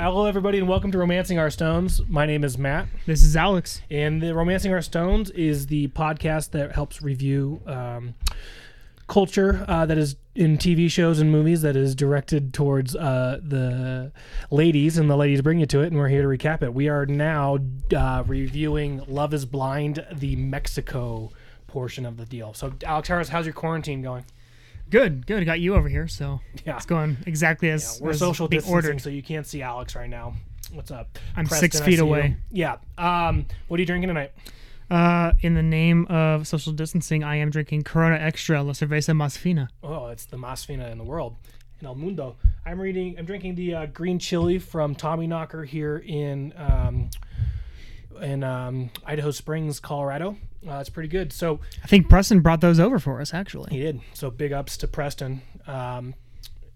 Hello, everybody, and welcome to Romancing Our Stones. My name is Matt, This is Alex. and the Romancing Our Stones is the podcast that helps review um, culture uh, that is in TV shows and movies that is directed towards uh, the ladies, and the ladies bring you to it, and we're here to recap it. We are now uh, reviewing Love Is Blind, the Mexico portion of the deal. So, Alex Harris, how's your quarantine going? Good, good. Got you over here, so Yeah. it's going exactly as, We're as social distancing, ordered. so you can't see Alex right now. What's up? I'm Preston, six feet see you. away. Yeah. Um, what are you drinking tonight? Uh, in the name of social distancing, I am drinking Corona Extra La Cerveza Más Fina. Oh, it's the más fina in the world, in El Mundo. I'm reading. I'm drinking the uh, green chili from Tommy Knocker here in um, in um, Idaho Springs, Colorado. Uh, it's pretty good. So I think Preston brought those over for us, actually. he did. So big ups to Preston. Um,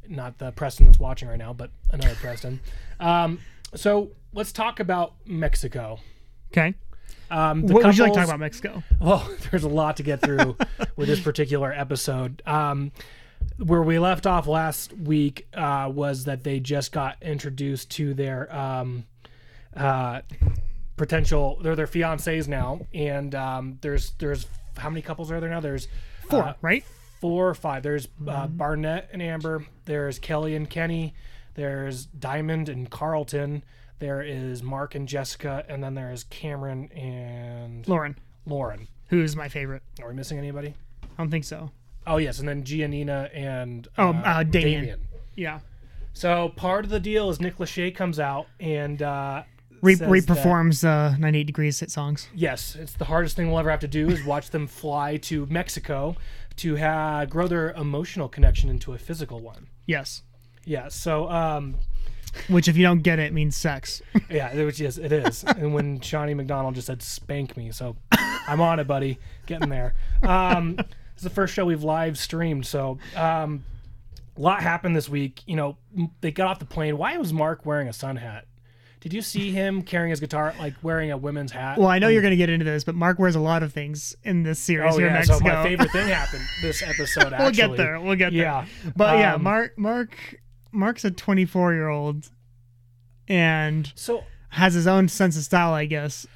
not the Preston that's watching right now, but another Preston. Um, so let's talk about Mexico. Okay. Um, What would you like to talk about Mexico? Oh, there's a lot to get through with this particular episode. Um, where we left off last week uh, was that they just got introduced to their um, uh, potential. They're their fiancés now, and um, there's there's how many couples are there now? There's Four, uh, right? four or five. There's uh, Barnett and Amber. There's Kelly and Kenny. There's Diamond and Carlton. There is Mark and Jessica, and then there is Cameron and Lauren, Lauren. who's my favorite. Are we missing anybody? I don't think so. Oh yes, and then Giannina and Oh, uh, Damian. Yeah. So part of the deal is Nick Lachey comes out and uh, Re- reperforms uh, 98 Degrees hit songs. yes, it's the hardest thing we'll ever have to do is watch them fly to Mexico to ha- grow their emotional connection into a physical one. Yes. Yeah. So um, Which, if you don't get it, means sex. yeah, which is it is. and when Shawnee McDonald just said spank me, so I'm on it, buddy, getting there. Um, it's the first show we've live streamed, so um, a lot happened this week. You know, they got off the plane. Why was Mark wearing a sun hat? Did you see him carrying his guitar, like wearing a women's hat? Well, I know you're going to get into this, but Mark wears a lot of things in this series Oh here yeah, in so Mexico. my favorite thing happened this episode. Actually, we'll get there. We'll get there. Yeah, But yeah, Um, Mark Mark Mark's a 24 year old and So has his own sense of style, I guess.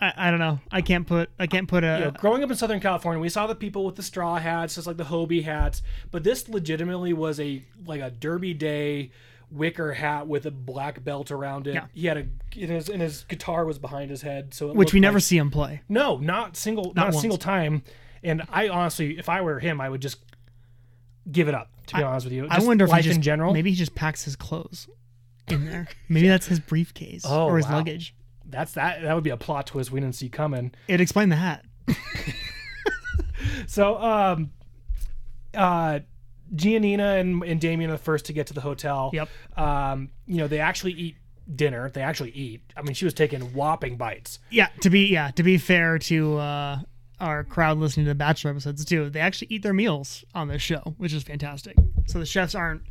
I, I don't know. I can't put I can't put a you know, growing up in Southern California, we saw the people with the straw hats, just like the Hobie hats. But this legitimately was a like a Derby Day wicker hat with a black belt around it. Yeah. He had a and his, and his guitar was behind his head, so which we never like- see him play. no, not single, not, a once. single time. And I honestly, if I were him, I would just give it up. To be honest with you, I wonder if life just in general. maybe he just packs his clothes in there. Maybe that's his briefcase Oh, or his wow. luggage. that's that. That would be a plot twist we didn't see coming. It explained the hat. So, um, uh, Giannina and, and Damian are the first to get to the hotel. Yep. Um, you know, they actually eat dinner. They actually eat. I mean, she was taking whopping bites. Yeah, to be yeah, to be fair to uh our crowd listening to the Bachelor episodes too, they actually eat their meals on this show, which is fantastic. So the chefs aren't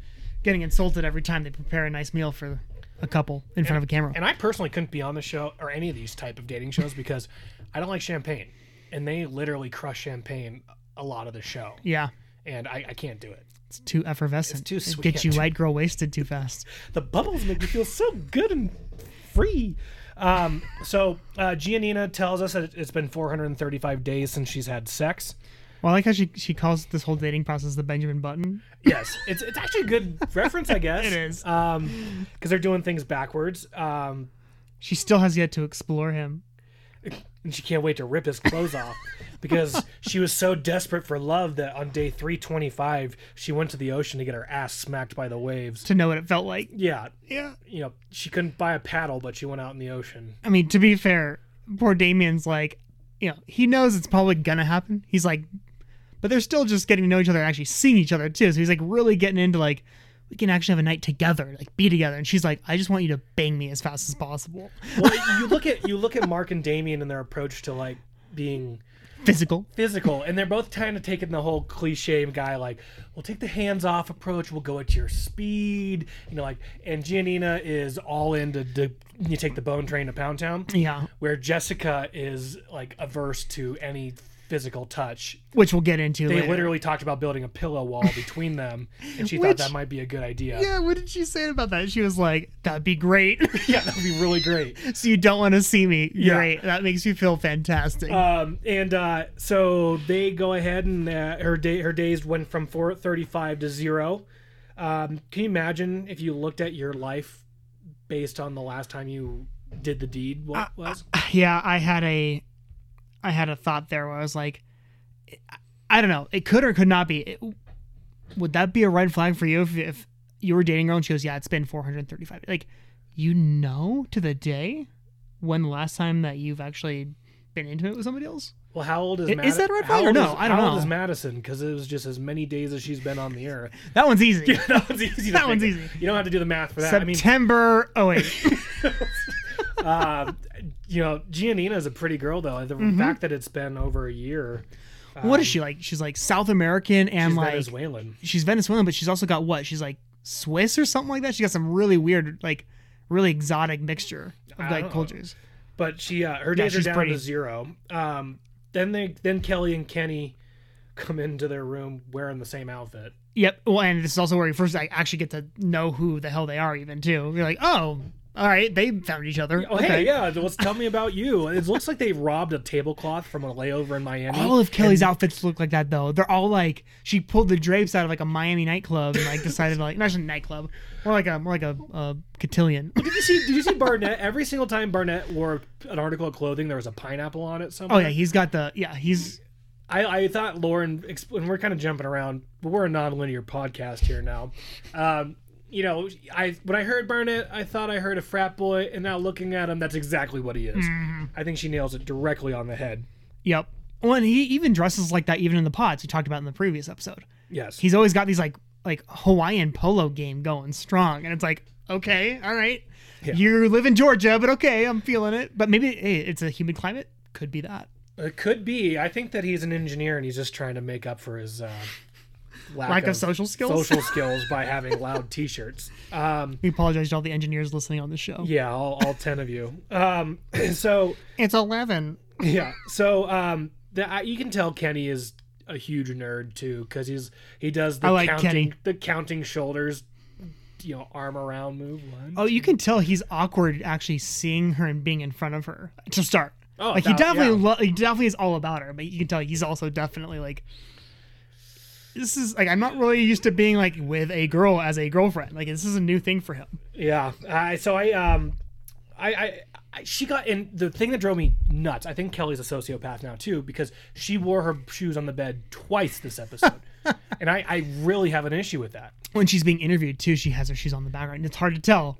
getting insulted every time they prepare a nice meal for a couple in front of a camera. And I personally couldn't be on the show or any of these type of dating shows because I don't like champagne, and they literally crush champagne a lot of the show, yeah, and I, I can't do it. it's too effervescent. It's too It sweet. Gets you white girl wasted too fast. the bubbles make me feel so good and free. Um, so uh, Giannina tells us that it's been 435 days since she's had sex. Well, I like how she she calls this whole dating process the Benjamin Button. Yes, it's it's actually a good reference, I guess. It is. um, because they're doing things backwards. Um, She still has yet to explore him. And she can't wait to rip his clothes off because she was so desperate for love that on day 325 she went to the ocean to get her ass smacked by the waves. to know what it felt like. Yeah, Yeah. you know she couldn't buy a paddle, but she went out in the ocean. I mean, to be fair, poor Damian's like, you know, he knows it's probably gonna happen. He's like, but they're still just getting to know each other and actually seeing each other too. So he's like really getting into like, we can actually have a night together, like be together. And she's like, I just want you to bang me as fast as possible. Well, you look at you look at Mark and Damian and their approach to like being Physical. physical and they're both kind of taking the whole cliche guy like we'll take the hands off approach we'll go at your speed you know like and Giannina is all into the, you take the bone train to pound town Yeah. where jessica is like averse to any physical touch. which we'll get into They later. literally talked about building a pillow wall between them, and she Which- thought that might be a good idea. Yeah, what did she say about that? She was like, "That'd be great." yeah that'd be really great. so you don't want to see me? Yeah. Great. That makes me feel fantastic. Um, and uh, so they go ahead and uh, her day her days went from 435 to zero. Um, can you imagine if you looked at your life based on the last time you did the deed? What was? yeah, I had a, I had a thought there where I was like, I don't know, it could or could not be. It- would that be a red flag for you if, if you were dating a girl and she goes, "Yeah, it's been 435." Like, you know, to the day when the last time that you've actually been intimate with somebody else. Well, how old is I- Mad- is that a red flag or no? is- I don't know. how old is Madison? Because it was just as many days as she's been on the earth. That one's easy. that one's easy. That one's easy. You don't have to do the math for that. I mean, September. oh wait, uh, you know, Giannina is a pretty girl though. The Mm-hmm. fact that it's been over a year. what is she like? She's like South American and She's like Venezuelan. she's Venezuelan, but she's also got what? She's like Swiss or something like that. She got some really weird, like really exotic mixture of like don't know. cultures. but she uh, her Yeah, days are down pretty. to zero. Um, then they then Kelly and Kenny come into their room wearing the same outfit. Yep. Well, and this is also where you first actually get to know who the hell they are, even too. You're like, oh, all right, they found each other. Oh okay. hey, yeah, let's tell me about you. It looks like they robbed a tablecloth from a layover in Miami. All of Kelly's outfits look like that though. They're all like she pulled the drapes out of like a Miami nightclub and like decided to like not just a nightclub, more like a more like a, a cotillion. Did you see? Did you see Barnett? Every single time Barnett wore an article of clothing, there was a pineapple on it. Somewhere. Oh yeah, he's got the yeah he's I, I thought Lauren, and we're kind of jumping around, but we're a non-linear podcast here now. Um, you know, I when I heard Barnett, I thought I heard a frat boy, and now looking at him, that's exactly what he is. I think she nails it directly on the head. yep. Well, and he even dresses like that even in the pods we talked about in the previous episode. Yes, He's always got these like like Hawaiian polo game going strong, and it's like okay, all right, Yeah. you live in Georgia, but okay, I'm feeling it. But maybe hey, it's a humid climate, could be that. it could be. I think that he's an engineer, and he's just trying to make up for his uh, lack, Lack of social skills? social skills by having loud T-shirts. Um, We apologize to all the engineers listening on the show. yeah, all, all ten of you. Um, so It's eleven. Yeah. So um, the, I, you can tell Kenny is a huge nerd too, because he's he does the like counting Kenny. the counting shoulders, you know, arm around move. One. Oh, you can tell he's awkward actually seeing her and being in front of her to start. Oh, like he definitely, yeah. lo- he definitely is all about her, but you can tell he's also definitely like, this is like I'm not really used to being like with a girl as a girlfriend. Like this is a new thing for him. Yeah. I so I um, I. I I, she got and the thing that drove me nuts. I think Kelly's a sociopath now too because she wore her shoes on the bed twice this episode, and I, I really have an issue with that. When she's being interviewed too, she has her shoes on the background. It's hard to tell,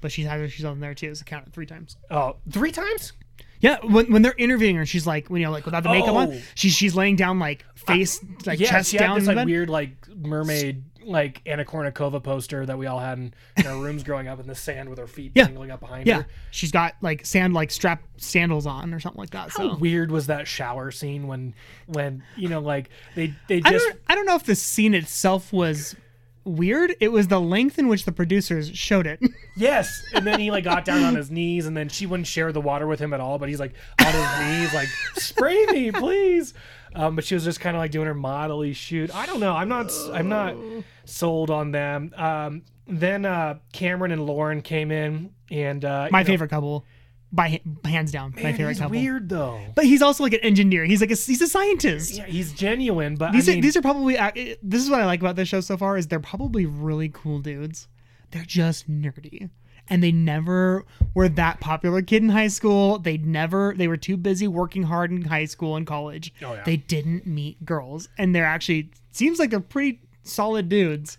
but she has her shoes on there too. So count it three times. Oh, three times? Yeah, when, when they're interviewing her, she's like, when you know, like without the makeup on, Oh. she's she's laying down like face, like Yeah, chest she had down. this like bed. weird like mermaid like Anna Kournikova poster that we all had in, in our rooms growing up in the sand with her feet Yeah. dangling up behind Yeah, her. she's got like sand like strap sandals on or something like that. How So weird was that shower scene when when you know like they they I just don't I don't know if the scene itself was weird. It was the length in which the producers showed it. yes. And then he like got down on his knees and then she wouldn't share the water with him at all but he's like on his knees like spray me please. Um, but she was just kind of like doing her modelly shoot. I don't know. I'm not I'm not sold on them. Um, then uh, Cameron and Lauren came in and uh, My you know- favorite couple, by hands down, my favorite he's couple. weird though But he's also like an engineer. He's like a, he's a scientist. Yeah, he's genuine, but These I are mean, these are probably eh, this is what I like about this show so far is they're probably really cool dudes. They're just nerdy. And they never were that popular kid in high school. They never they were too busy working hard in high school and college. Oh, yeah. They didn't meet girls. And they're actually seems like they're pretty solid dudes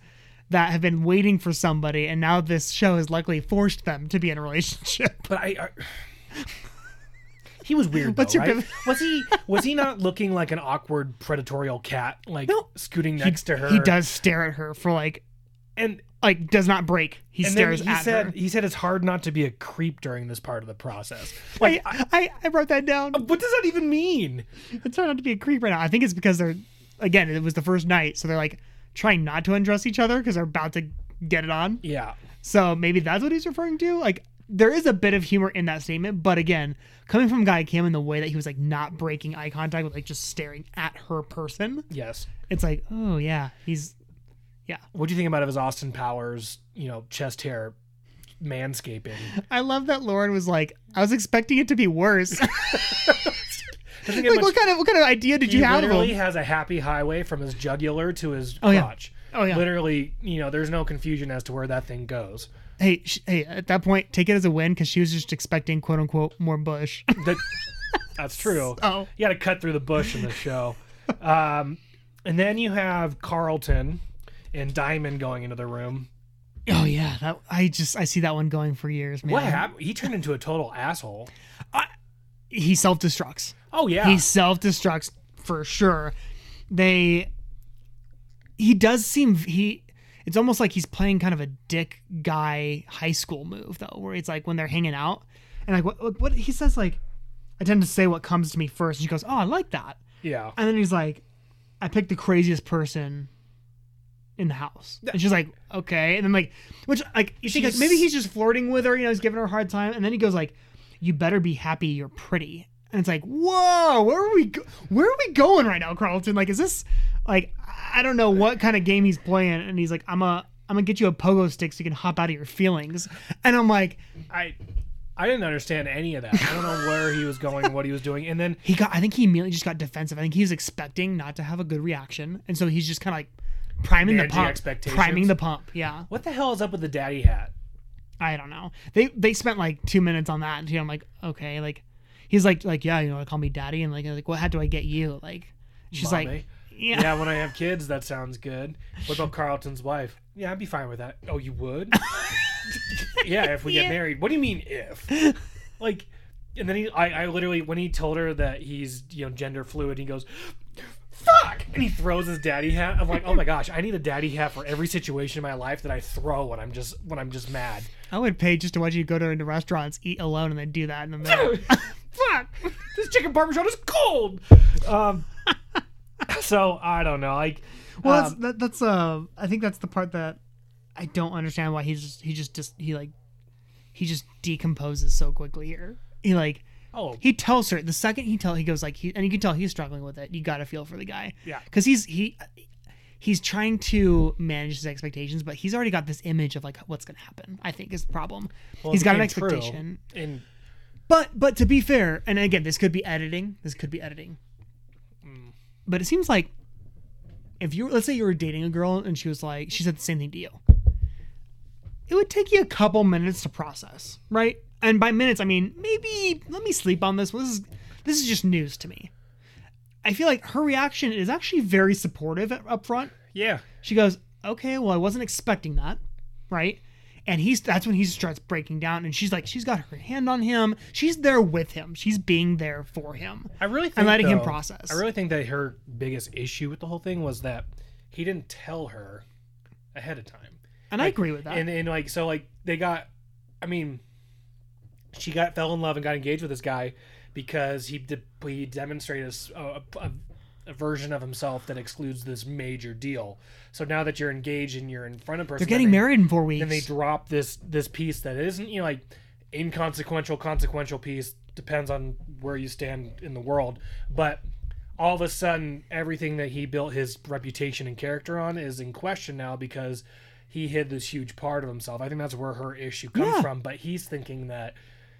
that have been waiting for somebody and now this show has likely forced them to be in a relationship. but I. I he was weird. What's though, your right? was he was he not looking like an awkward predatorial cat, like No. scooting next to her? He does stare at her for like and like does not break. He stares he at said her. he said it's hard not to be a creep during this part of the process. Like, I, I, I wrote that down. Uh, what does that even mean? It's trying not to be a creep right now. I think it's because they're again, it was the first night, so they're like trying not to undress each other because they're about to get it on. Yeah, So maybe that's what he's referring to. Like there is a bit of humor in that statement, but again, coming from Guy Kim in the way that he was like not breaking eye contact with like just staring at her person, Yes. it's like, oh yeah, he's yeah. What do you think about his Austin Powers, you know, chest hair manscaping? I love that Lauren was like, I was expecting it to be worse. Doesn't get like, much- what kind of what kind of idea did he you have? of literally has a happy highway from his jugular to his Oh, yeah. Oh yeah. Literally, you know, there's no confusion as to where that thing goes. Hey, sh- hey, at that point, take it as a win because she was just expecting quote unquote more bush. That, that's true. oh, You got to cut through the bush in the show. Um, and then you have Carlton and Diamond going into the room. oh yeah. That I just I see that one going for years, man. What happened? He turned into a total asshole. He self destructs. Oh yeah. He self destructs for sure. They. He does seem he. It's almost like he's playing kind of a dick guy high school move though, where it's like when they're hanging out, and like what what, what he says like, I tend to say what comes to me first. And she goes, "Oh, I like that," yeah. and then he's like, "I picked the craziest person." In the house, and she's like, "Okay," and then like, which like you think like maybe he's just flirting with her, you know, he's giving her a hard time, and then he goes like, "You better be happy you're pretty," and it's like, "Whoa, where are we? Go- where are we going right now, Carlton? Like, is this like I don't know what kind of game he's playing?" And he's like, "I'm a I'm gonna get you a pogo stick so you can hop out of your feelings," and I'm like, I I didn't understand any of that. I don't know where he was going, what he was doing, and then he got I think he immediately just got defensive. I think he was expecting not to have a good reaction, and so he's just kind of like priming the pump, expectations. priming the pump. Yeah, what the hell is up with the daddy hat? I don't know. They they spent like two minutes on that, and you know, I'm like, okay, like he's like like yeah, you know, call me daddy, and like like what how do I get you? Like she's like, yeah, yeah, when I have kids, that sounds good. What about Carlton's wife? Yeah, I'd be fine with that. Oh, you would? yeah, if we Yeah. get married. What do you mean if? Like, and then he, I, I literally, when he told her that he's, you know, gender fluid, he goes, "Fuck!" and he throws his daddy hat. I'm like, oh my gosh, I need a daddy hat for every situation in my life that I throw when I'm just when I'm just mad. I would pay just to watch you go to into restaurants, eat alone, and then do that in the middle. Fuck! This chicken parmesan is cold. Um. So I don't know. Like, Well, um, that's that, that's uh, I think that's the part that I don't understand why he's just he just just he like he just decomposes so quickly here. He like oh he tells her the second he tell he goes like he and you can tell he's struggling with it. You got to feel for the guy. Yeah. because he's he he's trying to manage his expectations, but he's already got this image of like what's gonna happen. I think is the problem. well, he's it got an became true. expectation. And But but to be fair, and again, this could be editing. This could be editing. Mm. But it seems like if you let's say you were dating a girl and she was like she said the same thing to you, it would take you a couple minutes to process, right? And by minutes, I mean maybe let me sleep on this. This is this is just news to me. I feel like her reaction is actually very supportive up front. yeah, She goes, "Okay, well, I wasn't expecting that, right?" And he's that's when he starts breaking down, and she's like, she's got her hand on him. She's there with him. She's being there for him. I really think And letting him process. I really think that her biggest issue with the whole thing was that he didn't tell her ahead of time. And I agree with that. And and like so like they got I mean she got fell in love and got engaged with this guy because he de- he demonstrated a, a- a version of himself that excludes this major deal. So now that you're engaged and you're in front of person They're getting they- married in four weeks. then they drop this this piece that isn't you know like inconsequential consequential piece depends on where you stand in the world but all of a sudden everything that he built his reputation and character on is in question now because he hid this huge part of himself i think that's where her issue comes Yeah. from but he's thinking that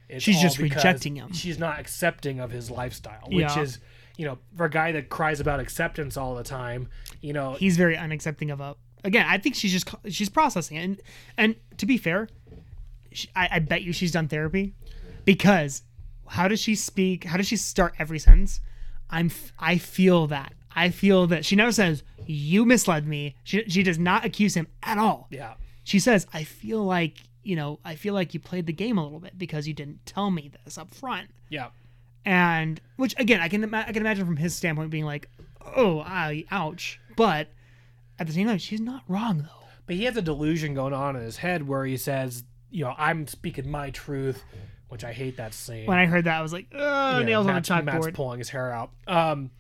it's She's just rejecting him. she's not accepting of his lifestyle which Yeah. is you know for a guy that cries about acceptance all the time you know He's very unaccepting of a. Again, I think she's just she's processing it. And and to be fair, she, I, I bet you she's done therapy, because how does she speak? How does she start every sentence? I'm I feel that I feel that she never says you misled me. She she does not accuse him at all. yeah She says I feel like you know I feel like you played the game a little bit because you didn't tell me this up front. yeah and which again I can I can imagine from his standpoint being like, oh, I, ouch. But at the same time, she's not wrong though. But he has a delusion going on in his head where he says, you know, I'm speaking my truth, which I hate that scene. When I heard that, I was like, oh, Yeah, nails Matt's, on the Matt's chalkboard. pulling his hair out. Um,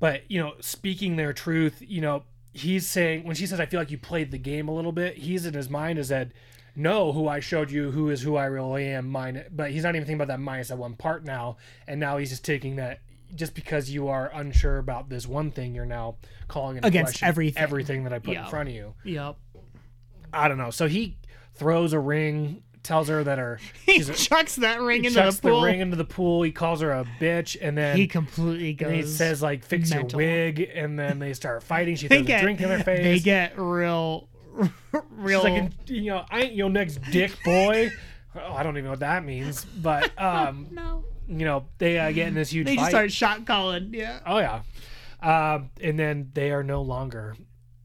but you know, speaking their truth, you know, he's saying when she says, "I feel like you played the game a little bit," he's in his mind is that know who I showed you, who is who I really am. Mine, but he's not even thinking about that minus that one part now, and now he's just taking that. Just because you are unsure about this one thing, you're now calling into Against question everything. everything that I put Yeah. in front of you. Yep. I don't know. So he throws a ring, tells her that her He she's a, chucks that ring he into chucks the pool. ring into the pool. He calls her a bitch, and then he completely goes. and he says like fix mental. your wig, and then they start fighting. She throws get a drink in their face. They get real, real. She's like, you know, I ain't your next dick boy. oh, I don't even know what that means, but um, no. you know, they uh, get in this huge They fight. just start shot calling. Yeah. oh yeah, um, and then they are no longer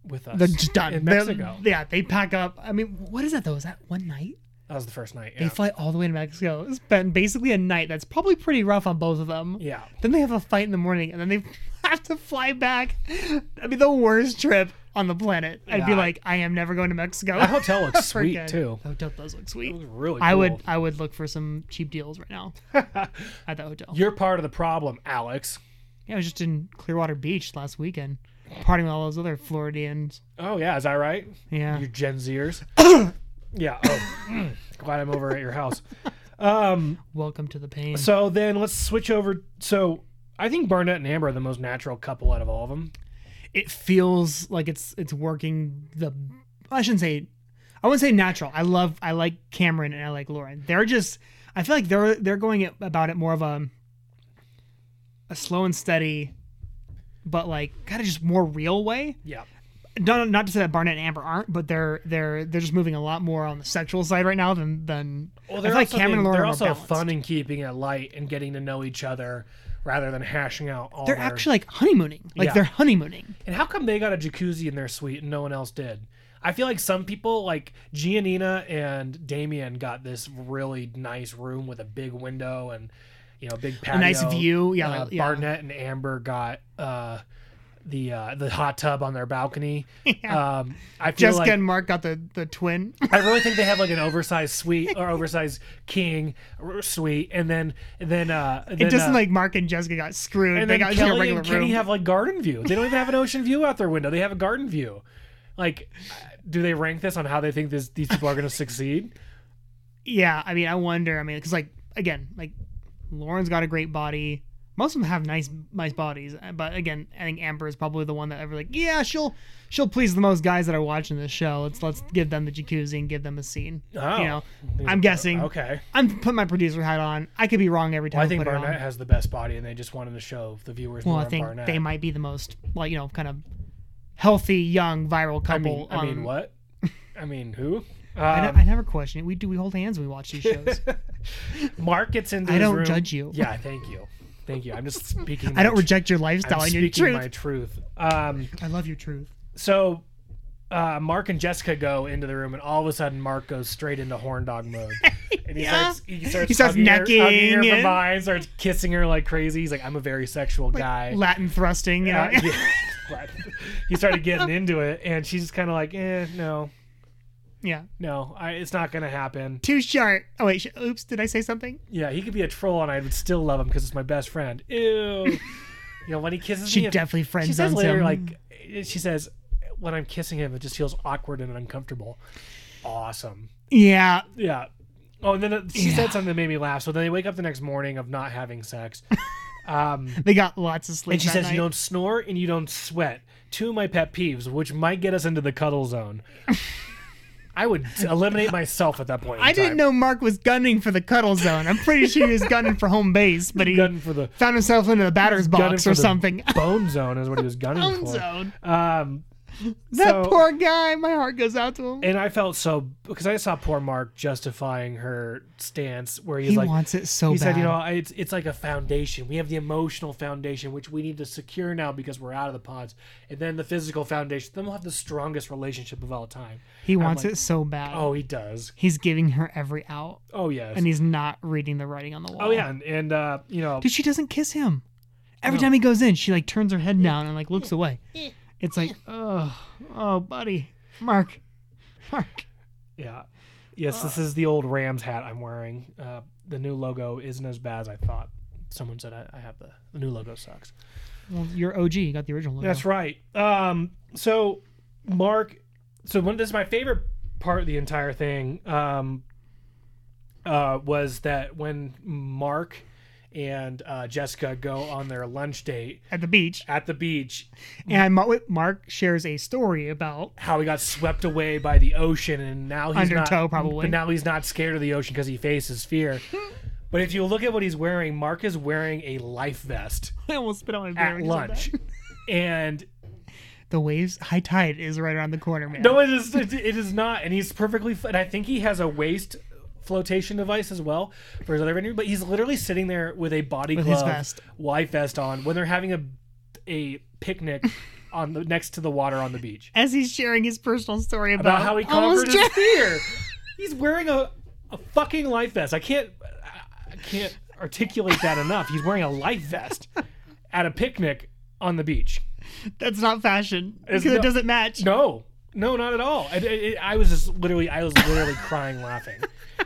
with us. They're just done. in They're- Mexico. yeah, they pack up. I mean, what is that though? Is that one night? that was the first night. They fly all the way to Mexico. It's been basically a night. That's probably pretty rough on both of them. yeah. Then they have a fight in the morning, and then they have to fly back. I mean, the worst trip on the planet. I'd be Yeah. like, I am never going to Mexico. That hotel looks sweet too. The hotel does look It sweet. was really. I would, cool. I would look for some cheap deals right now at that hotel. You're part of the problem, Alex. Yeah, I was just in Clearwater Beach last weekend, partying with all those other Floridians. Oh yeah, is that right? Yeah. You Gen Zers. yeah. Oh, glad I'm over at your house. Um. Welcome to the pain. So then let's switch over. So I think Barnett and Amber are the most natural couple out of all of them. It feels like it's it's working the I shouldn't say I wouldn't say natural. I love I like Cameron and I like Lauren. They're just I feel like they're they're going about it more of a a slow and steady but like kind of just more real way. Yeah. Not, not to say that Barnett and Amber aren't, but they're they're they're just moving a lot more on the sexual side right now than than Well, I they're feel like Cameron and Lauren they're also fun in keeping it light and getting to know each other rather than hashing out all They're their- actually like honeymooning. Like Yeah. they're honeymooning. And how come they got a jacuzzi in their suite and no one else did? I feel like some people, like Giannina and Damian, got this really nice room with a big window and you know big patio. nice view. Yeah, Uh, yeah. Barnett and Amber got uh, the uh, the hot tub on their balcony. Yeah. Um, I feel Jessica like and Mark got the the twin. I really think they have like an oversized suite or oversized king suite, and then and then uh, It then, doesn't uh, like Mark and Jessica got screwed. and they then got a Kelly regular and Kenny room. have like garden view. They don't even have an ocean view out their window. They have a garden view. Like, do they rank this on how they think this these people are going to succeed? yeah, I mean, I wonder. I mean, because like again, like Lauren's got a great body. Most of them have nice, nice bodies, uh, but again, I think Amber is probably the one that ever like, yeah, she'll she'll please the most guys that are watching this show. Let's let's give them the jacuzzi and give them a scene. Oh, You know, I'm guessing. Okay, I'm putting my producer hat on. I could be wrong every time. well, I I think it Barnett has the best body, and they just wanted to show the viewers Well, more I think Barnett. they might be the most like you know kind of healthy, young, viral I couple. mean, I mean, what? I mean, who? I, ne- Um, I never question it. We do. We hold hands when we watch these shows. Mark gets into. I don't room- judge you. Yeah, thank you, thank you. I'm just speaking. I don't tr- reject your lifestyle. I'm lifestyle and your speaking truth. my truth. Um, I love your truth. so uh, Mark and Jessica go into the room, and all of a sudden, Mark goes straight into horn dog mode, and he Yeah. starts he starts, He starts hugging her, her and- behind, starts kissing her like crazy. He's like, "I'm a very sexual guy." Latin thrusting. You know? Uh, yeah. he started getting into it, and she's just kind of like, "Eh, no, yeah. no, I, it's not gonna happen." Too short. Oh wait. Sh- oops. Did I say something? Yeah, he could be a troll, and I would still love him because it's my best friend. Ew. you know when he kisses She me, if- definitely friend she says later, him. like she says, when I'm kissing him, it just feels awkward and uncomfortable. Awesome. Yeah. Yeah. Oh, and then it- she Yeah. said something that made me laugh. So then they wake up the next morning of not having sex. Um, They got lots of sleep. and she says, night. You don't snore and you don't sweat. Two of my pet peeves, which might get us into the cuddle zone. I would eliminate myself at that point. in I didn't know Mark was gunning for the cuddle zone. I'm pretty sure he was gunning for home base, but he Gunning for the found himself into the batter's box or something. Bone zone is what he was gunning Home for. zone. Um, That so- poor guy. My heart goes out to him. And I felt so because I saw poor Mark justifying her stance, where he's he like, wants it so he bad. said, you know, it's it's like a foundation. We have the emotional foundation, which we need to secure now because we're out of the pods, and then the physical foundation. Then we'll have the strongest relationship of all time. he wants like, it so bad. Oh, he does. He's giving her every out, Oh yes. and he's not reading the writing on the wall. oh yeah, and, and uh, you know, Dude, she doesn't kiss him. Every No. time he goes in, she like turns her head down and like looks away. It's like, oh, oh, buddy, Mark, Mark. yeah, yes, this is the old Rams hat I'm wearing. Uh, the new logo isn't as bad as I thought. Someone said I, I have the the new logo sucks. Well, you're OG. You got the original. Logo. That's right. Um, so Mark, so one, this is my favorite part of the entire thing um, uh, was that when Mark and uh, Jessica go on their lunch date at the beach, at the beach, and Mark shares a story about how he got swept away by the ocean, and now he's not, Undertow, probably. But now he's not scared of the ocean because he faces fear. but if you look at what he's wearing, Mark is wearing a life vest I almost spit on my at when you said lunch, and The waves, high tide is right around the corner, man. No, it is. It, it is not, and he's perfectly. And I think he has a waist flotation device as well for his other interview. But he's literally sitting there with a body With glove, vest. life vest on when they're having a a picnic on the next to the water on the beach. As he's sharing his personal story about, About how he conquered his fear. He's wearing a a fucking life vest. I can't I can't articulate that enough. He's wearing a life vest at a picnic on the beach. That's not fashion because it doesn't match. No, no, not at all. I, I, I was just literally, I was literally crying laughing,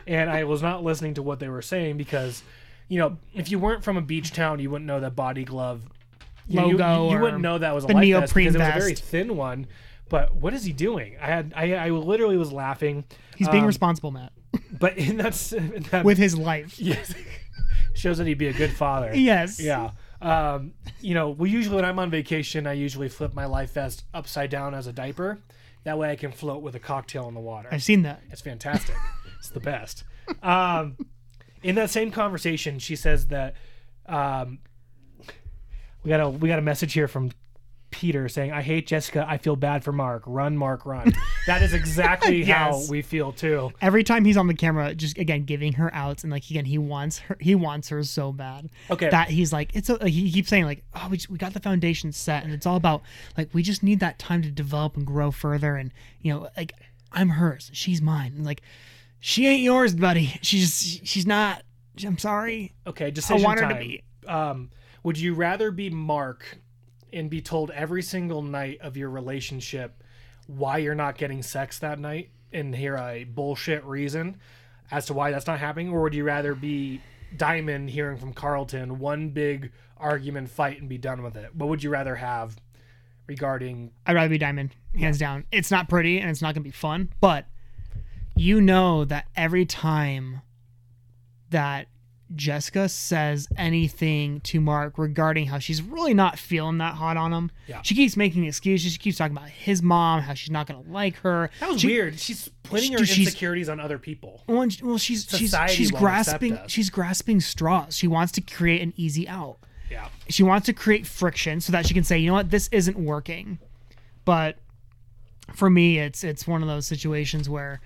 and I was not listening to what they were saying because, you know, if you weren't from a beach town, you wouldn't know that body glove you- you- Logo You, you or wouldn't know that was a life vest neoprene because it was a very thin one. But what is he doing? I had, I, I literally was laughing. He's being Um, responsible, Matt, But in that, in that with his life. yes, shows that he'd be a good father. Yes. Yeah. Um, you know, we usually when I'm on vacation, I usually flip my life vest upside down as a diaper. That way, I can float with a cocktail in the water. I've seen that. It's fantastic. It's the best. Um, in that same conversation, she says that um, we got a we got a message here from Peter saying, "I hate Jessica. I feel bad for Mark. Run, Mark, run." that is exactly how we feel too. Every time he's on the camera, just again giving her outs and like again he wants her. He wants her so bad. Okay. That he's like it's. A, like, he keeps saying like, oh, we just, we got the foundation set, and it's all about like we just need that time to develop and grow further, and you know like I'm hers, she's mine, and like she ain't yours, buddy. She's she's not. I'm sorry. Okay, decision want her to time. be- Um, would you rather be Mark and be told every single night of your relationship why you're not getting sex that night and hear a bullshit reason as to why that's not happening, or would you rather be Diamond hearing from Carlton one big argument fight and be done with it? What would you rather have regarding? I'd rather be Diamond, hands down. It's not pretty and it's not gonna be fun, but you know that every time that Jessica says anything to Mark regarding how she's really not feeling that hot on him, Yeah. she keeps making excuses. She keeps talking about his mom, how she's not gonna like her. That was She- weird. She's putting her Dude, she's- insecurities on other people. Well, well, she's she's Society she's grasping she's grasping straws. She wants to create an easy out. Yeah. she wants to create friction so that she can say, you know what, this isn't working. But for me, it's it's one of those situations where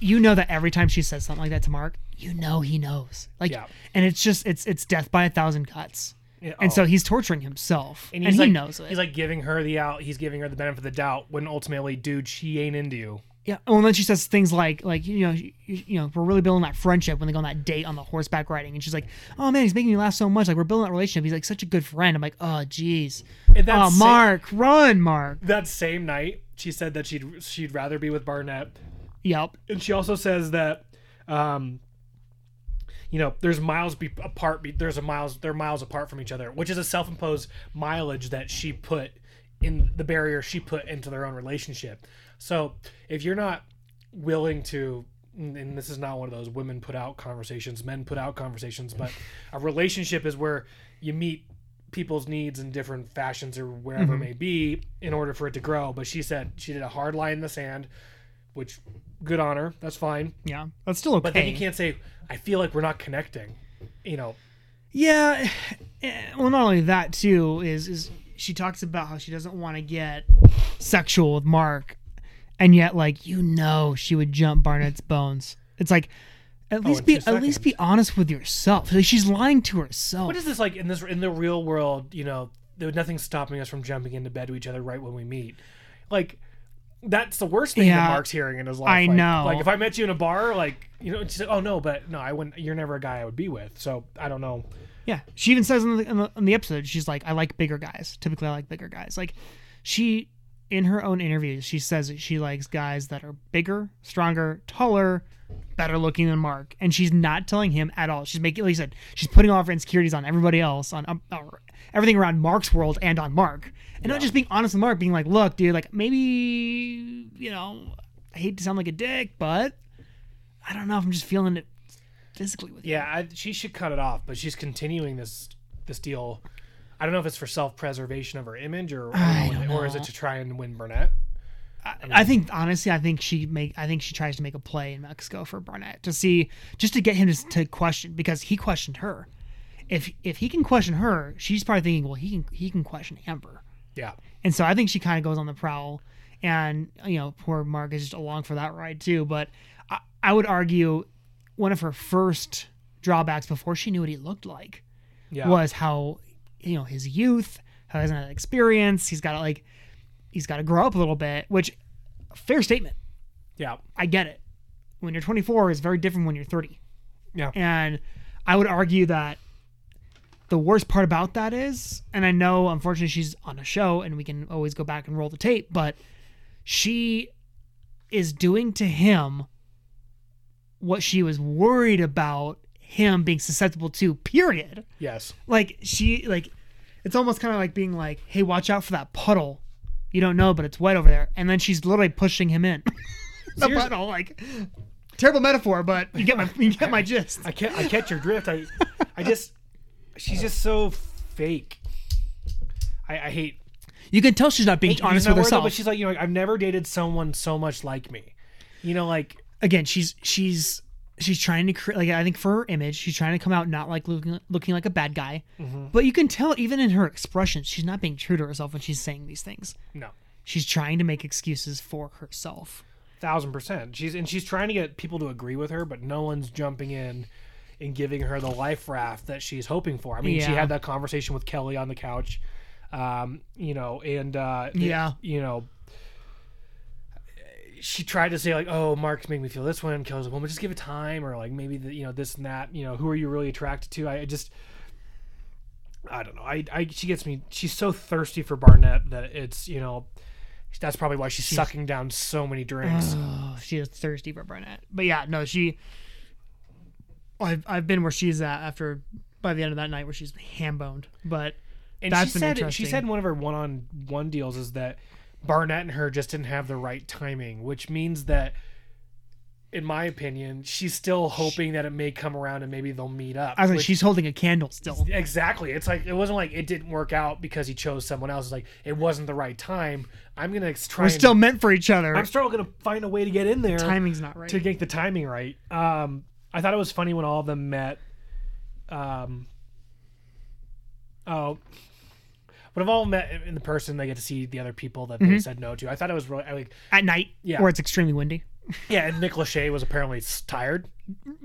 you know that every time she says something like that to Mark, you know he knows. Like, Yeah. and it's just it's it's death by a thousand cuts. Yeah, And oh. so he's torturing himself, and, he's he like, knows it. He's like giving her the out. He's giving her the benefit of the doubt when ultimately, dude, she ain't into you. Yeah. Well, and then she says things like, like you know, you, you know, we're really building that friendship when they go on that date on the horseback riding, and she's like, "Oh man, he's making me laugh so much. Like we're building that relationship. He's like such a good friend." I'm like, "Oh, jeez. Oh, Mark, run, Mark." that same night, she said that she'd she'd rather be with Barnett, Yep. and she also says that, um, you know, there's miles be apart. Be, there's a miles they're miles apart from each other, which is a self-imposed mileage that she put in the barrier she put into their own relationship. So if you're not willing to and this is not one of those women put out conversations men put out conversations but a relationship is where you meet people's needs in different fashions or wherever it may be in order for it to grow but she said she did a hard line in the sand which good on her that's fine Yeah. That's still okay. but then you can't say i feel like we're not connecting you know Yeah. eh, Well, not only that too is is she talks about how she doesn't want to get sexual with Mark, and yet like you know she would jump Barnett's bones. It's like at least in be at least be honest with yourself. Like, she's lying to herself. what is this like in this in the real world you know there nothing's stopping us from jumping into bed to each other right when we meet like that's the worst thing Yeah. that Mark's hearing in his life. I like, know. Like if I met you in a bar, like you know, she's like, "Oh no, but no, I wouldn't. You're never a guy I would be with." So I don't know. Yeah, she even says in the, in the in the episode, she's like, "I like bigger guys. Typically, I like bigger guys." Like, she in her own interviews, she says that she likes guys that are bigger, stronger, taller, better looking than Mark, and she's not telling him at all. She's making, like you said, she's putting all her insecurities on everybody else, on um, or everything around Mark's world and on Mark, and not just being honest with Mark, being like, "Look, dude, like maybe you know." I hate to sound like a dick, but I don't know if I'm just feeling it physically with you. Yeah, she should cut it off, but she's continuing this this deal. I don't know if it's for self preservation of her image or or, or is it to try and win Barnett? I think honestly, I think she make I think she tries to make a play in Mexico for Barnett to see just to get him to, to question because he questioned her. If if he can question her, she's probably thinking, well, he can he can question Amber, Yeah, and so I think she kind of goes on the prowl, and you know, poor Mark is just along for that ride too. But I, I would argue one of her first drawbacks before she knew what he looked like yeah. was how you know his youth, how he hasn't had experience. He's got like he's got to grow up a little bit, which fair statement. Yeah, I get it. When you're 24 is very different when you're 30. yeah, And I would argue that the worst part about that is, and I know unfortunately she's on a show and we can always go back and roll the tape, but she is doing to him what she was worried about him being susceptible to, period. yes. Like she like it's almost kind of like being like, "Hey, watch out for that puddle. You don't know, but it's wet over there." And then she's literally pushing him in. the Seriously. puddle, like terrible metaphor, but you get my you get my gist. I can't. I catch your drift. I, I just. She's just so fake. I, I hate. You can tell she's not being hate honest with word, though, herself. but she's like, you know, like, I've never dated someone so much like me. You know, like Again, she's she's she's trying to create like I think for her image, she's trying to come out not like looking looking like a bad guy. Mm-hmm. But you can tell even in her expressions, she's not being true to herself when she's saying these things. no. She's trying to make excuses for herself. thousand percent. She's and she's trying to get people to agree with her, but no one's jumping in and giving her the life raft that she's hoping for. I mean, she had that conversation with Kelly on the couch, um, you know, and uh, it- Yeah. you know, she tried to say like, "Oh, Mark's making me feel this way." And Kelly's like, "Well, just give it time," or like maybe the, you know this and that. You know, who are you really attracted to? I just. I don't know. I, I she gets me. She's so thirsty for Barnett that it's you know, that's probably why she's, sucking down so many drinks. Oh, she is thirsty for Barnett. But yeah, no, she. I've I've been where she's at after by the end of that night where she's ham boned. But And That's she said she said in one of her one on one deals is that Barnett and her just didn't have the right timing, which means that in my opinion, she's still hoping that it may come around and maybe they'll meet up. I was like, which- she's holding a candle still. exactly. It's like it wasn't like it didn't work out because he chose someone else. It's like it wasn't the right time. I'm gonna try. We're and- still meant for each other. I'm still gonna find a way to get in there Timing's not right. to get the timing right. Um, I thought it was funny when all of them met. Um, oh, when have all met in the person, they get to see the other people that they said no to. I thought it was really I like, At night, Yeah. where it's extremely windy. yeah. And Nick Lachey was apparently tired.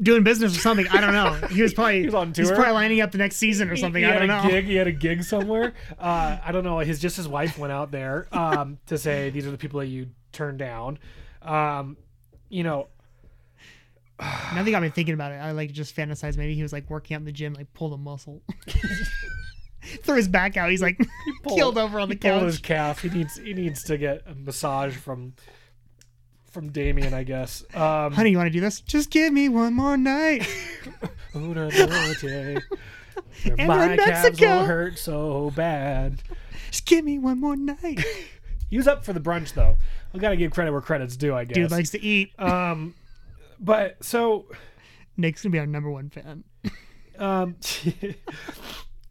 Doing business or something. I don't know. He was probably He was on He's probably lining up the next season or something. He I had don't a know. gig. He had a gig somewhere. Uh, I don't know. His just his wife went out there um, to say these are the people that you turned down. Um, you know, Now they got me thinking about it. I like just fantasize. Maybe he was like working out in the gym, like pulled a muscle, threw his back out. He's like pulled- killed over on the he pulled his calf. He needs he needs to get a massage from from Damian, I guess. Um, Honey, you want to do this? Just give me one more night. Una noche, And my in calves Mexico. will hurt so bad. Just give me one more night. He was up for the brunch though. I gotta give credit where credit's due, I guess. Dude likes to eat. um, but so Nick's gonna be our number one fan. um,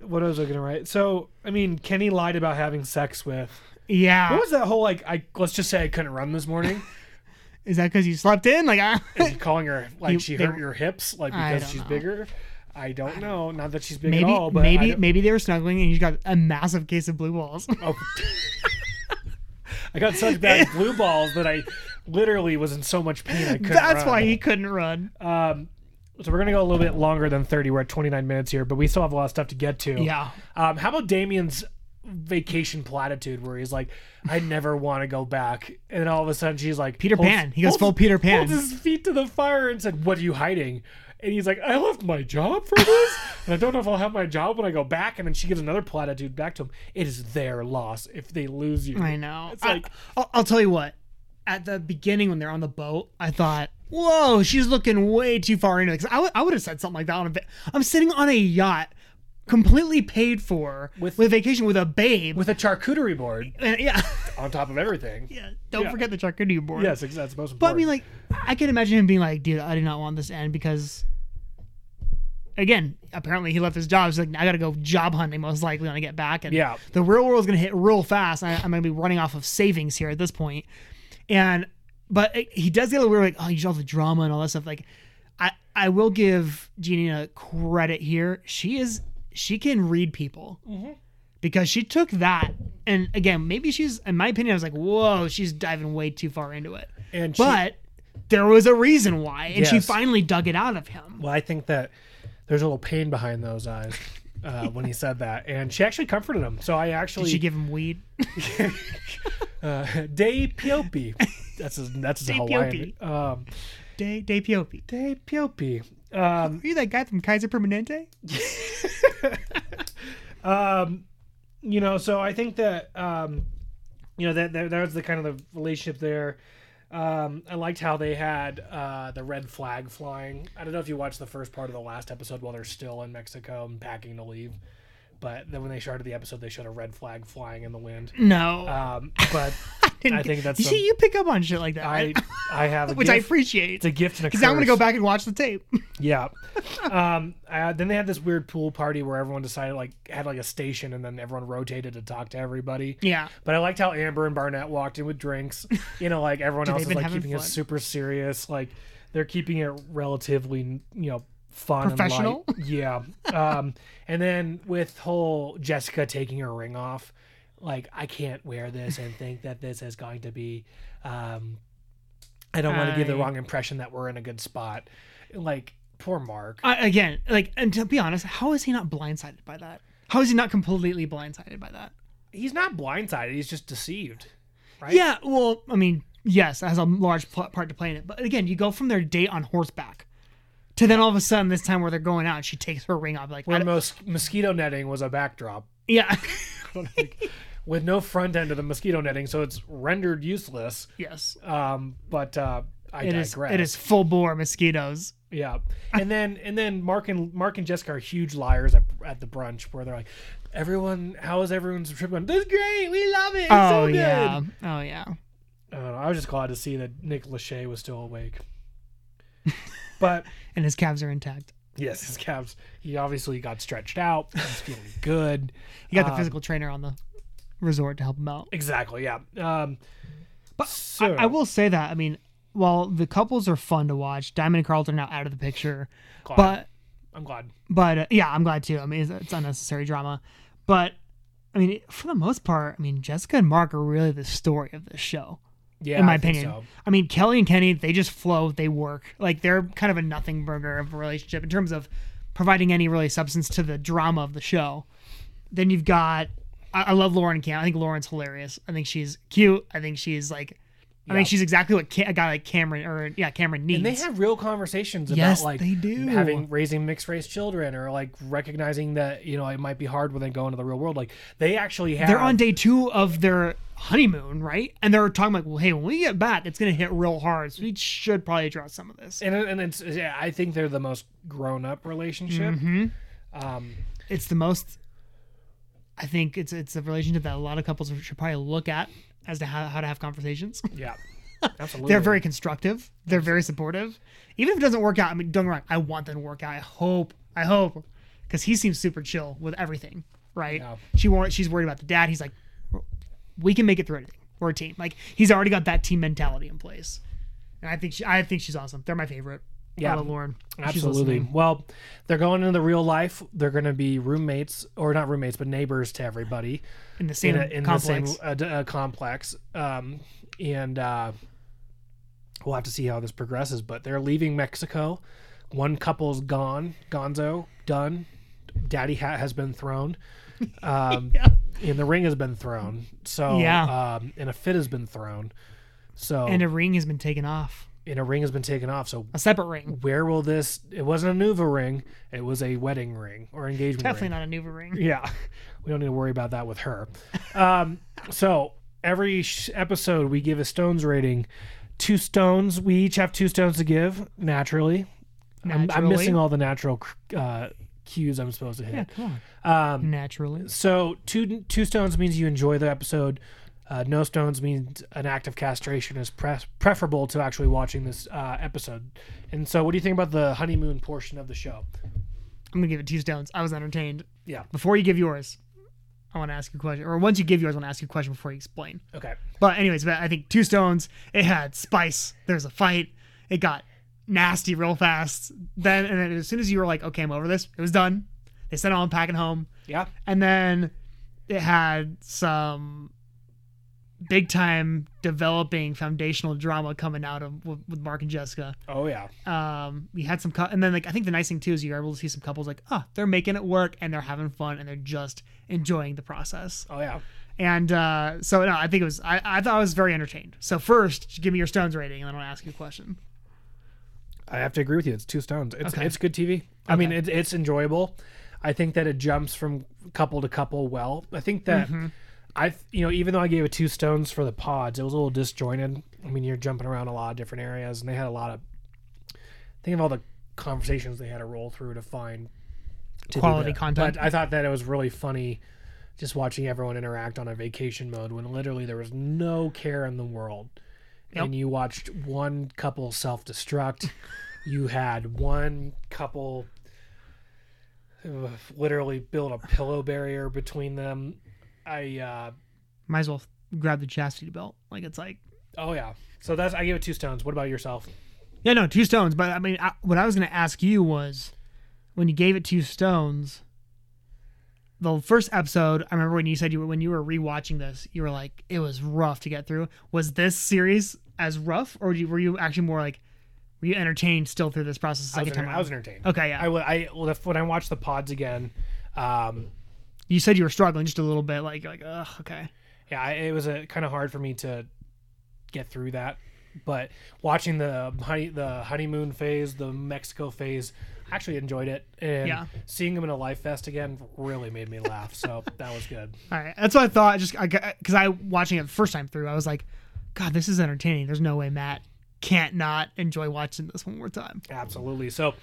what was I gonna write? So I mean, Kenny lied about having sex with. Yeah. What was that whole like? I let's just say I couldn't run this morning. Is that because you slept in? Like, I, Is he calling her like You- she they- hurt your hips like I because don't she's know. bigger? I don't know. Not that she's big maybe, at all, but I maybe, don't- maybe they were snuggling and you got a massive case of blue balls. Oh. I got such bad blue balls that I literally was in so much pain I couldn't. That's run. why he couldn't run. Um, so we're gonna go a little bit longer than thirty. We're at twenty nine minutes here, but we still have a lot of stuff to get to. Yeah. Um, how about Damian's vacation platitude where he's like, "I never want to go back," and then all of a sudden she's like, Peter holds- Pan. He goes holds- full Peter Pan. Holds his feet to the fire and said, "What are you hiding?" And he's like, "I left my job for this, and I don't know if I'll have my job when I go back." And then she gives another platitude back to him. It is their loss if they lose you. I know. It's I- like- I'll, I'll tell you what. At the beginning, when they're on the boat, I thought, "Whoa, she's looking way too far into it." 'Cause I would- I would have said something like that on a. I'm sitting on a yacht, completely paid for With- with, vacation with a babe. with a charcuterie board and, yeah, on top of everything. yeah. Don't Yeah. forget the charcuterie board. Yes, ex- that's most important. But I mean, like, I can imagine him being like, "Dude, I do not want this to end because." Again, apparently he left his job. He's like, I gotta go job hunting most likely when I get back. And Yeah. the real world's gonna hit real fast. I, I'm gonna be running off of savings here at this point. And but he does get a little weird, like, oh, you all the drama and all that stuff. Like, I I will give Gina credit here. She is she can read people mm-hmm. because she took that and again, maybe she's in my opinion, I was like, whoa, she's diving way too far into it. and she, But there was a reason why, and she finally dug it out of him. well, I think that there's a little pain behind those eyes uh, when he said that, and she actually comforted him. So I actually Did she give him weed? uh, De Piopi. That's his, that's his De Hawaiian. Um, Day Day Piopi. De Piopi. Um, Are you that guy from Kaiser Permanente? um, you know, so I think that um, you know that that, that was the kind of the relationship there. Um, I liked how they had uh, the red flag flying. I don't know if you watched the first part of the last episode while they're still in Mexico and packing to leave, but then when they started the episode, they showed a red flag flying in the wind. No. Um, but Didn't I think that's you some- see, you pick up on shit like that, I? I have a which I appreciate. It's a gift and a Because I'm gonna go back and watch the tape. Yeah. um, uh, then they had this weird pool party where everyone decided like had like a station and then everyone rotated to talk to everybody. yeah. But I liked how Amber and Barnett walked in with drinks. You know, like everyone else is like keeping it super serious. Like they're keeping it relatively, you know, fun Professional? and light. Yeah. Um, and then with whole Jessica taking her ring off, like I can't wear this and think that this is going to be. Um, I don't want to give the wrong impression that we're in a good spot. Like poor Mark. I, again, like, and to be honest, how is he not blindsided by that? How is he not completely blindsided by that? he's not blindsided. He's just deceived. Right? Yeah, well, I mean, yes, that has a large part to play in it. But again, you go from their date on horseback to then all of a sudden this time where they're going out, and she takes her ring off. Like, Where don't- most mosquito netting was a backdrop yeah, with no front end of the mosquito netting, so it's rendered useless. yes, Um, but uh, I it is. digress. It is full bore mosquitoes. Yeah, and then and then Mark and Mark and Jessica are huge liars at, at the brunch where they're like, everyone, how is everyone's trip going? This is great. We love it. It's Oh so good. yeah, oh yeah. I, don't know, I was just glad to see that Nick Lachey was still awake. but And his calves are intact. yes, his calves. He obviously got stretched out. He's feeling good. He got the Um, physical trainer on the resort to help him out. Exactly. Yeah. Um, But so, I, I will say that I mean, while the couples are fun to watch, Diamond and Carlton are now out of the picture. glad. But I'm glad. but uh, yeah, I'm glad too. I mean, it's, it's unnecessary drama, but I mean, for the most part, I mean, Jessica and Mark are really the story of this show, Yeah, in my I opinion. so. I mean, Kelly and Kenny, they just flow, they work. Like they're kind of a nothing burger of a relationship in terms of providing any really substance to the drama of the show. Then you've got, I, I love Lauren Cam. I think Lauren's hilarious. I think she's cute. I think she's like. I Yeah. think she's exactly what a guy like Cameron or yeah Cameron needs. And they have real conversations about Yes, like they do. having raising mixed race children or like recognizing that you know it might be hard when they go into the real world. Like they actually have. they're on day two of their honeymoon, right? And they're talking like, well, hey, when we get back, it's gonna hit real hard, so we should probably address some of this. and, and it's yeah, I think they're the most grown up relationship. Mm-hmm. Um, It's the most. I think it's it's a relationship that a lot of couples should probably look at as to how, how to have conversations. yeah, absolutely. They're very constructive. They're very supportive. Even if it doesn't work out, I mean, don't get me wrong. I want them to work out. I hope. I hope, because he seems super chill with everything. Right? Yeah. She wor- She's worried about the dad. He's like, we can make it through anything. We're a team. Like he's already got that team mentality in place. And I think she, I think she's awesome. They're my favorite. Yeah. Lauren. Absolutely. Well, they're going into the real life. They're going to be roommates, or not roommates, but neighbors to everybody In the same in, a, in complex. the same uh, uh, complex. Um, and uh, we'll have to see how this progresses. But they're leaving Mexico. One couple's gone. Gonzo done. Daddy hat has been thrown. Um, Yeah. And the ring has been thrown. So Yeah. Um, and a fit has been thrown. So and a ring has been taken off. and a ring has been taken off. So A separate ring. where will this? It wasn't a Nuva ring. It was a wedding ring or engagement Definitely ring. not a Nuva ring. Yeah, we don't need to worry about that with her. Um, so every sh- episode we give a stones rating. Two stones. We each have two stones to give. Naturally, I'm, I'm missing all the natural uh, cues I'm supposed to hit. Yeah, come on. Um, Naturally. so two two stones means you enjoy the episode. Uh, no stones means an act of castration is pre- preferable to actually watching this uh, episode. And so, what do you think about the honeymoon portion of the show? I'm gonna give it two stones. I was entertained. Yeah. Before you give yours, I want to ask you a question. Or once you give yours, I want to ask you a question before you explain. Okay. But anyways, I think two stones. It had spice. There's a fight. It got nasty real fast. Then and then as soon as you were like, okay, I'm over this, it was done. They "Oh, I'm packing home." Yeah. And then it had some big time developing foundational drama coming out of with, with Mark and Jessica. Oh yeah. Um, we had some, cou- and then like I think the nice thing too is you're able to see some couples like, oh, they're making it work and they're having fun and they're just enjoying the process. Oh yeah. And uh, so no, I think it was. I, I thought I was very entertained. So first, give me your Stones rating, and then I'll ask you a question. I have to agree with you. It's two stones. It's Okay. it's good TV. I mean, Okay. it's it's enjoyable. I think that it jumps from couple to couple well. I think that Mm-hmm. I you know even though I gave it two stones for the pods, it was a little disjointed. I mean, you're jumping around a lot of different areas, and they had a lot of think of all the conversations they had to roll through to find to Quality content. But I thought that it was really funny just watching everyone interact on a vacation mode when literally there was no care in the world. Yep. And you watched one couple self destruct. you had one couple literally build a pillow barrier between them. I uh Might as well grab the chastity belt. Like it's like, oh yeah. So that's I gave it two stones. What about yourself? yeah, no, two stones. But I mean, I, what I was going to ask you was, when you gave it two stones, the first episode. I remember when you said you were when you were rewatching this, you were like, it was rough to get through. Was this series as rough, or were you, actually more like, were you entertained still through this process? The I was, time, enter- I was entertained. Okay, yeah. I, I well, if- when I watched the pods again, um, you said you were struggling just a little bit, like like, ugh, okay. yeah, I, it was a kind of hard for me to get through that. But watching the honey, the honeymoon phase, the Mexico phase, actually enjoyed it, and Yeah. seeing them in a life vest again really made me laugh. So that was good. All right, that's what I thought. Just because I watching it the first time through, I was like, God, this is entertaining. There's no way Matt can't not enjoy watching this one more time. Absolutely. So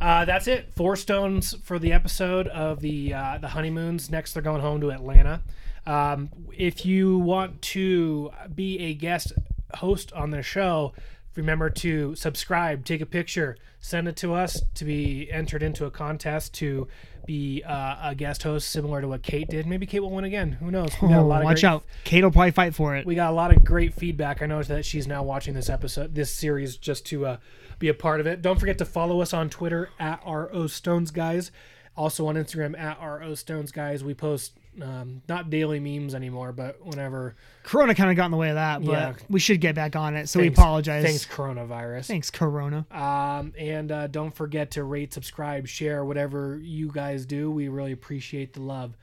uh, that's it. Four stones for the episode of the uh, the honeymoons. Next, they're going home to Atlanta. Um, if you want to be a guest host on the show, remember to subscribe, take a picture, send it to us to be entered into a contest to be uh, a guest host, similar to what Kate did. Maybe Kate will win again. Who knows? We got a Oh, lot of watch great out. Kate will probably fight for it. we got a lot of great feedback. I know that she's now watching this episode, this series, just to uh, be a part of it. Don't forget to follow us on Twitter at RO Stones Guys. Also on Instagram at RO Stones Guys. We post um, not daily memes anymore, but whenever. Corona kind of got in the way of that, but Yeah. we should get back on it. So Thanks- we apologize. Thanks, coronavirus. Thanks, Corona. Um, and uh, don't forget to rate, subscribe, share, whatever you guys do. We really appreciate the love.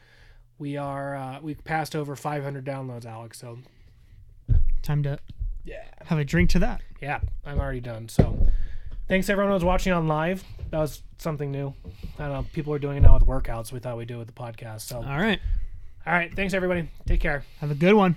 We are uh, we've passed over 500 downloads, Alex. So Time to yeah. have a drink to that. Yeah, I'm already done. So, thanks everyone who was watching on live. That was something new. I don't know. People are doing it now with workouts. We thought we'd do it with the podcast. So, All right. All right. Thanks everybody. Take care. Have a good one.